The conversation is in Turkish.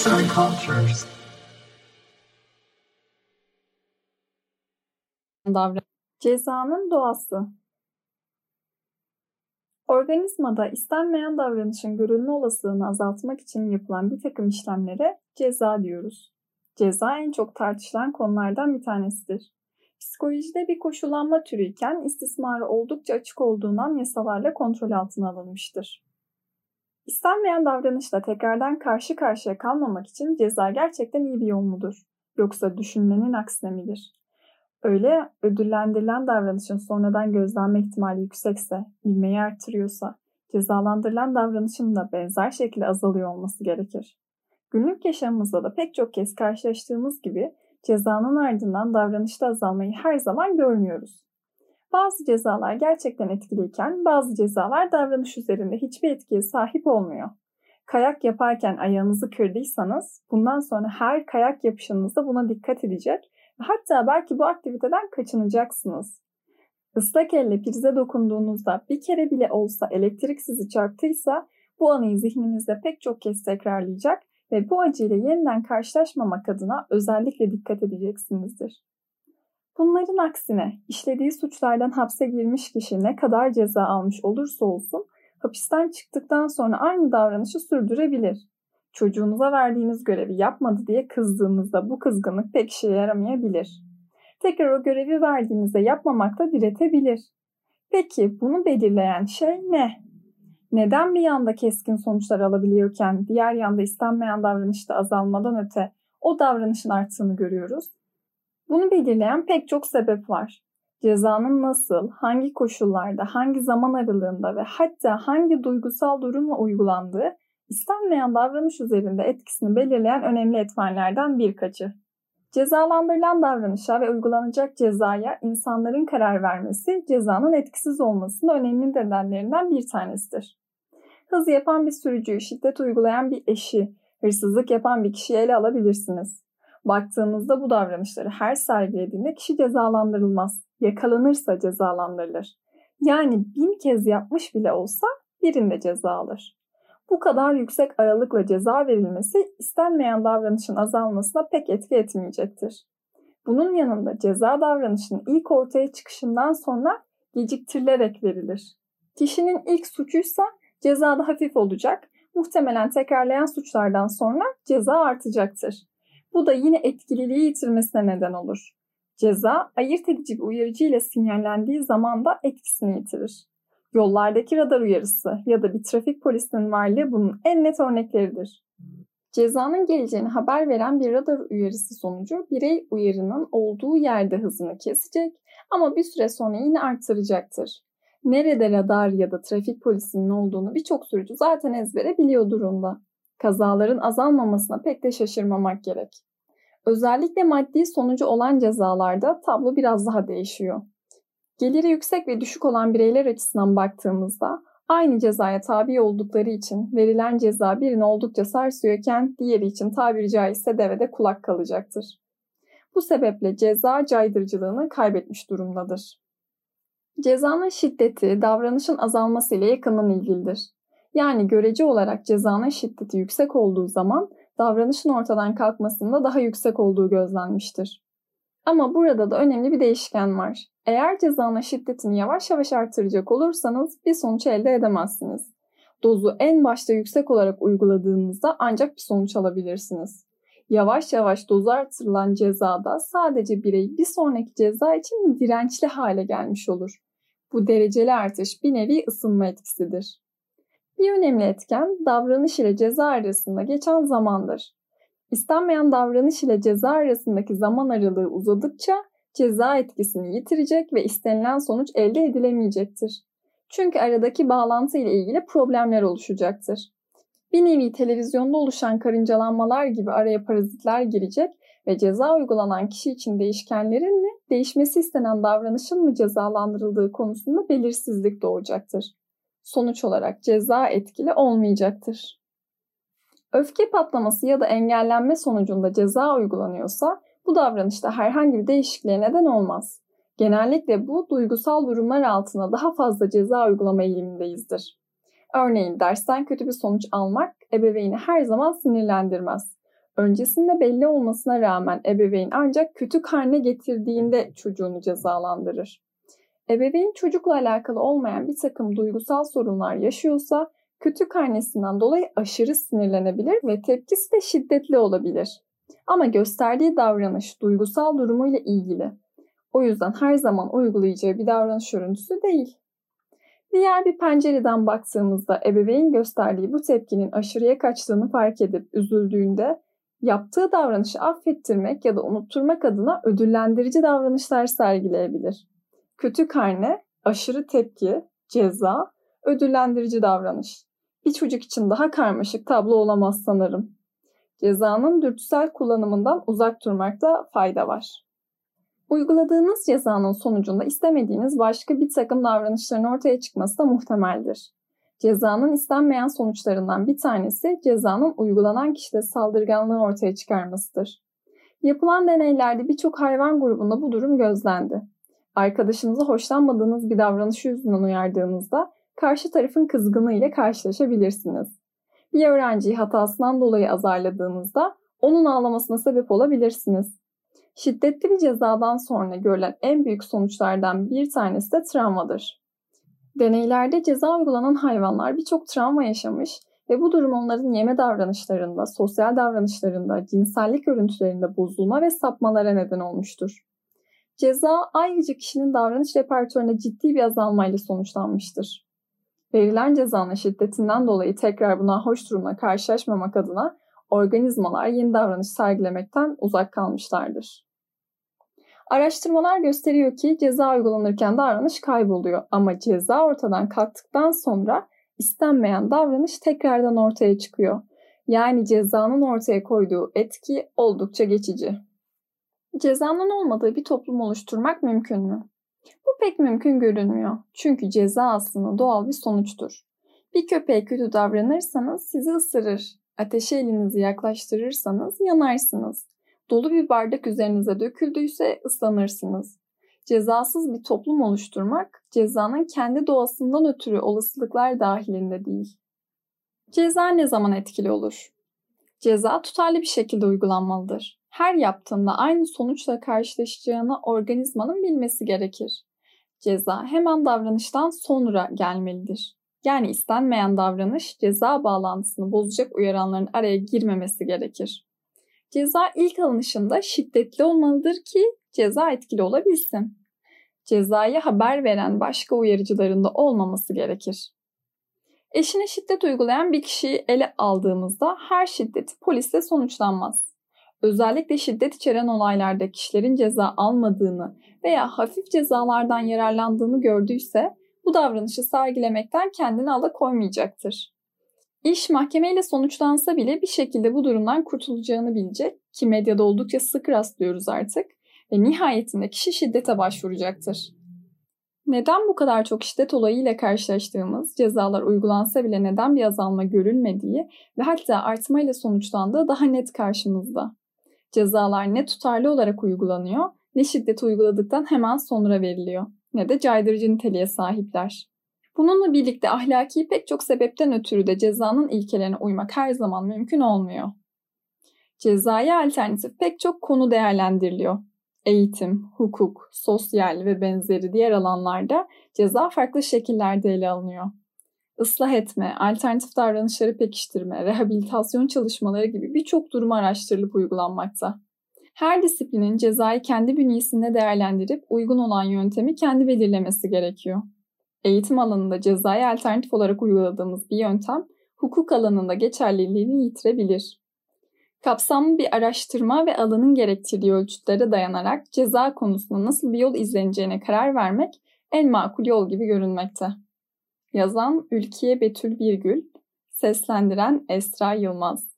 Arts and cultures. davran Cezanın doğası Organizmada istenmeyen davranışın görülme olasılığını azaltmak için yapılan bir takım işlemlere ceza diyoruz. Ceza en çok tartışılan konulardan bir tanesidir. Psikolojide bir koşullanma türüyken istismarı oldukça açık olduğundan yasalarla kontrol altına alınmıştır. İstenmeyen davranışla tekrardan karşı karşıya kalmamak için ceza gerçekten iyi bir yol mudur? Yoksa düşünülenin aksine midir? Öyle ödüllendirilen davranışın sonradan gözlenme ihtimali yüksekse, ivmeyi artırıyorsa, cezalandırılan davranışın da benzer şekilde azalıyor olması gerekir. Günlük yaşamımızda da pek çok kez karşılaştığımız gibi cezanın ardından davranışta azalmayı her zaman görmüyoruz. Bazı cezalar gerçekten etkiliyken bazı cezalar davranış üzerinde hiçbir etkiye sahip olmuyor. Kayak yaparken ayağınızı kırdıysanız bundan sonra her kayak yapışınızda buna dikkat edecek ve hatta belki bu aktiviteden kaçınacaksınız. Islak elle prize dokunduğunuzda bir kere bile olsa elektrik sizi çarptıysa bu anıyı zihninizde pek çok kez tekrarlayacak ve bu acıyla yeniden karşılaşmamak adına özellikle dikkat edeceksinizdir. Bunların aksine işlediği suçlardan hapse girmiş kişi ne kadar ceza almış olursa olsun hapisten çıktıktan sonra aynı davranışı sürdürebilir. Çocuğunuza verdiğiniz görevi yapmadı diye kızdığınızda bu kızgınlık pek işe yaramayabilir. Tekrar o görevi verdiğinizde yapmamakta diretebilir. Peki bunu belirleyen şey ne? Neden bir yanda keskin sonuçlar alabiliyorken diğer yanda istenmeyen davranışta azalmadan öte o davranışın arttığını görüyoruz? Bunu belirleyen pek çok sebep var. Cezanın nasıl, hangi koşullarda, hangi zaman aralığında ve hatta hangi duygusal durumla uygulandığı istenmeyen davranış üzerinde etkisini belirleyen önemli etmenlerden birkaçı. Cezalandırılan davranışa ve uygulanacak cezaya insanların karar vermesi cezanın etkisiz olmasının önemli nedenlerinden bir tanesidir. Hız yapan bir sürücüyü, şiddet uygulayan bir eşi, hırsızlık yapan bir kişiyi ele alabilirsiniz. Baktığınızda bu davranışları her sergilediğinde kişi cezalandırılmaz. Yakalanırsa cezalandırılır. Yani bin kez yapmış bile olsa birinde ceza alır. Bu kadar yüksek aralıkla ceza verilmesi istenmeyen davranışın azalmasına pek etki etmeyecektir. Bunun yanında ceza davranışının ilk ortaya çıkışından sonra geciktirilerek verilir. Kişinin ilk suçuysa ceza da hafif olacak. Muhtemelen tekrarlayan suçlardan sonra ceza artacaktır. Bu da yine etkililiği yitirmesine neden olur. Ceza ayırt edici bir uyarıcı ile sinyallendiği zaman da etkisini yitirir. Yollardaki radar uyarısı ya da bir trafik polisinin varlığı bunun en net örnekleridir. Cezanın geleceğini haber veren bir radar uyarısı sonucu birey uyarının olduğu yerde hızını kesecek ama bir süre sonra yine artıracaktır. Nerede radar ya da trafik polisinin olduğunu birçok sürücü zaten ezbere biliyor durumda. Kazaların azalmamasına pek de şaşırmamak gerek. Özellikle maddi sonucu olan cezalarda tablo biraz daha değişiyor. Geliri yüksek ve düşük olan bireyler açısından baktığımızda aynı cezaya tabi oldukları için verilen ceza birini oldukça sarsıyorken diğeri için tabiri caizse devede kulak kalacaktır. Bu sebeple ceza caydırıcılığını kaybetmiş durumdadır. Cezanın şiddeti davranışın azalması ile yakından ilgilidir. Yani görece olarak cezanın şiddeti yüksek olduğu zaman davranışın ortadan kalkmasında daha yüksek olduğu gözlenmiştir. Ama burada da önemli bir değişken var. Eğer cezanın şiddetini yavaş yavaş artıracak olursanız bir sonuç elde edemezsiniz. Dozu en başta yüksek olarak uyguladığınızda ancak bir sonuç alabilirsiniz. Yavaş yavaş dozu artırılan cezada sadece birey bir sonraki ceza için dirençli hale gelmiş olur. Bu dereceli artış bir nevi ısınma etkisidir. Bir önemli etken davranış ile ceza arasında geçen zamandır. İstenmeyen davranış ile ceza arasındaki zaman aralığı uzadıkça ceza etkisini yitirecek ve istenilen sonuç elde edilemeyecektir. Çünkü aradaki bağlantı ile ilgili problemler oluşacaktır. Bir nevi televizyonda oluşan karıncalanmalar gibi araya parazitler girecek ve ceza uygulanan kişi için değişkenlerin mi, değişmesi istenen davranışın mı cezalandırıldığı konusunda belirsizlik doğacaktır. Sonuç olarak ceza etkili olmayacaktır. Öfke patlaması ya da engellenme sonucunda ceza uygulanıyorsa bu davranışta herhangi bir değişikliğe neden olmaz. Genellikle bu duygusal durumlar altına daha fazla ceza uygulama eğilimindeyizdir. Örneğin dersten kötü bir sonuç almak ebeveyni her zaman sinirlendirmez. öncesinde belli olmasına rağmen ebeveyn ancak kötü karne getirdiğinde çocuğunu cezalandırır. Ebeveyn çocukla alakalı olmayan bir takım duygusal sorunlar yaşıyorsa kötü karnesinden dolayı aşırı sinirlenebilir ve tepkisi de şiddetli olabilir. Ama gösterdiği davranış duygusal durumuyla ilgili. O yüzden her zaman uygulayacağı bir davranış örüntüsü değil. Diğer bir pencereden baktığımızda ebeveyn gösterdiği bu tepkinin aşırıya kaçtığını fark edip üzüldüğünde yaptığı davranışı affettirmek ya da unutturmak adına ödüllendirici davranışlar sergileyebilir. Kötü karne, aşırı tepki, ceza, ödüllendirici davranış. Bir çocuk için daha karmaşık tablo olamaz sanırım. Cezanın dürtüsel kullanımından uzak durmakta fayda var. Uyguladığınız cezanın sonucunda istemediğiniz başka bir takım davranışların ortaya çıkması da muhtemeldir. Cezanın istenmeyen sonuçlarından bir tanesi cezanın uygulanan kişide saldırganlığı ortaya çıkarmasıdır. Yapılan deneylerde birçok hayvan grubunda bu durum gözlendi. Arkadaşınızı hoşlanmadığınız bir davranışı yüzünden uyardığınızda karşı tarafın kızgını ile karşılaşabilirsiniz. Bir öğrenciyi hatasından dolayı azarladığınızda onun ağlamasına sebep olabilirsiniz. Şiddetli bir cezadan sonra görülen en büyük sonuçlardan bir tanesi de travmadır. Deneylerde ceza uygulanan hayvanlar birçok travma yaşamış ve bu durum onların yeme davranışlarında, sosyal davranışlarında, cinsellik örüntülerinde bozulma ve sapmalara neden olmuştur. Ceza ayrıca kişinin davranış repertuarında ciddi bir azalmayla sonuçlanmıştır. Verilen cezanın şiddetinden dolayı tekrar buna hoş durumla karşılaşmamak adına organizmalar yeni davranış sergilemekten uzak kalmışlardır. Araştırmalar gösteriyor ki ceza uygulanırken davranış kayboluyor ama ceza ortadan kalktıktan sonra istenmeyen davranış tekrardan ortaya çıkıyor. Yani cezanın ortaya koyduğu etki oldukça geçici. Cezanın olmadığı bir toplum oluşturmak mümkün mü? Bu pek mümkün görünmüyor. Çünkü ceza aslında doğal bir sonuçtur. Bir köpeğe kötü davranırsanız sizi ısırır. Ateşe elinizi yaklaştırırsanız yanarsınız. Dolu bir bardak üzerinize döküldüyse ıslanırsınız. Cezasız bir toplum oluşturmak cezanın kendi doğasından ötürü olasılıklar dahilinde değil. Ceza ne zaman etkili olur? Ceza tutarlı bir şekilde uygulanmalıdır. Her yaptığında aynı sonuçla karşılaşacağını organizmanın bilmesi gerekir. Ceza hemen davranıştan sonra gelmelidir. Yani istenmeyen davranış ceza bağlantısını bozacak uyaranların araya girmemesi gerekir. Ceza ilk alınışında şiddetli olmalıdır ki ceza etkili olabilsin. Cezayı haber veren başka uyarıcıların da olmaması gerekir. Eşine şiddet uygulayan bir kişiyi ele aldığımızda her şiddeti polisle sonuçlanmaz. Özellikle şiddet içeren olaylarda kişilerin ceza almadığını veya hafif cezalardan yararlandığını gördüyse bu davranışı sergilemekten kendini alıkoymayacaktır. İş mahkemeyle sonuçlansa bile bir şekilde bu durumdan kurtulacağını bilecek ki medyada oldukça sık rastlıyoruz artık ve nihayetinde kişi şiddete başvuracaktır. Neden bu kadar çok şiddet olayıyla karşılaştığımız, cezalar uygulansa bile neden bir azalma görülmediği ve hatta artmayla sonuçlandığı daha net karşımızda. Cezalar ne tutarlı olarak uygulanıyor ne şiddet uyguladıktan hemen sonra veriliyor ne de caydırıcı niteliğe sahipler. Bununla birlikte ahlaki pek çok sebepten ötürü de cezanın ilkelerine uymak her zaman mümkün olmuyor. Cezaya alternatif pek çok konu değerlendiriliyor. Eğitim, hukuk, sosyal ve benzeri diğer alanlarda ceza farklı şekillerde ele alınıyor. Islah etme, alternatif davranışları pekiştirme, rehabilitasyon çalışmaları gibi birçok durum araştırılıp uygulanmakta. Her disiplinin cezayı kendi bünyesinde değerlendirip uygun olan yöntemi kendi belirlemesi gerekiyor. Eğitim alanında cezayı alternatif olarak uyguladığımız bir yöntem, hukuk alanında geçerliliğini yitirebilir. Kapsamlı bir araştırma ve alanın gerektirdiği ölçütlere dayanarak ceza konusunda nasıl bir yol izleneceğine karar vermek en makul yol gibi görünmekte. Yazan Ülkiye Betül Birgül, seslendiren Esra Yılmaz.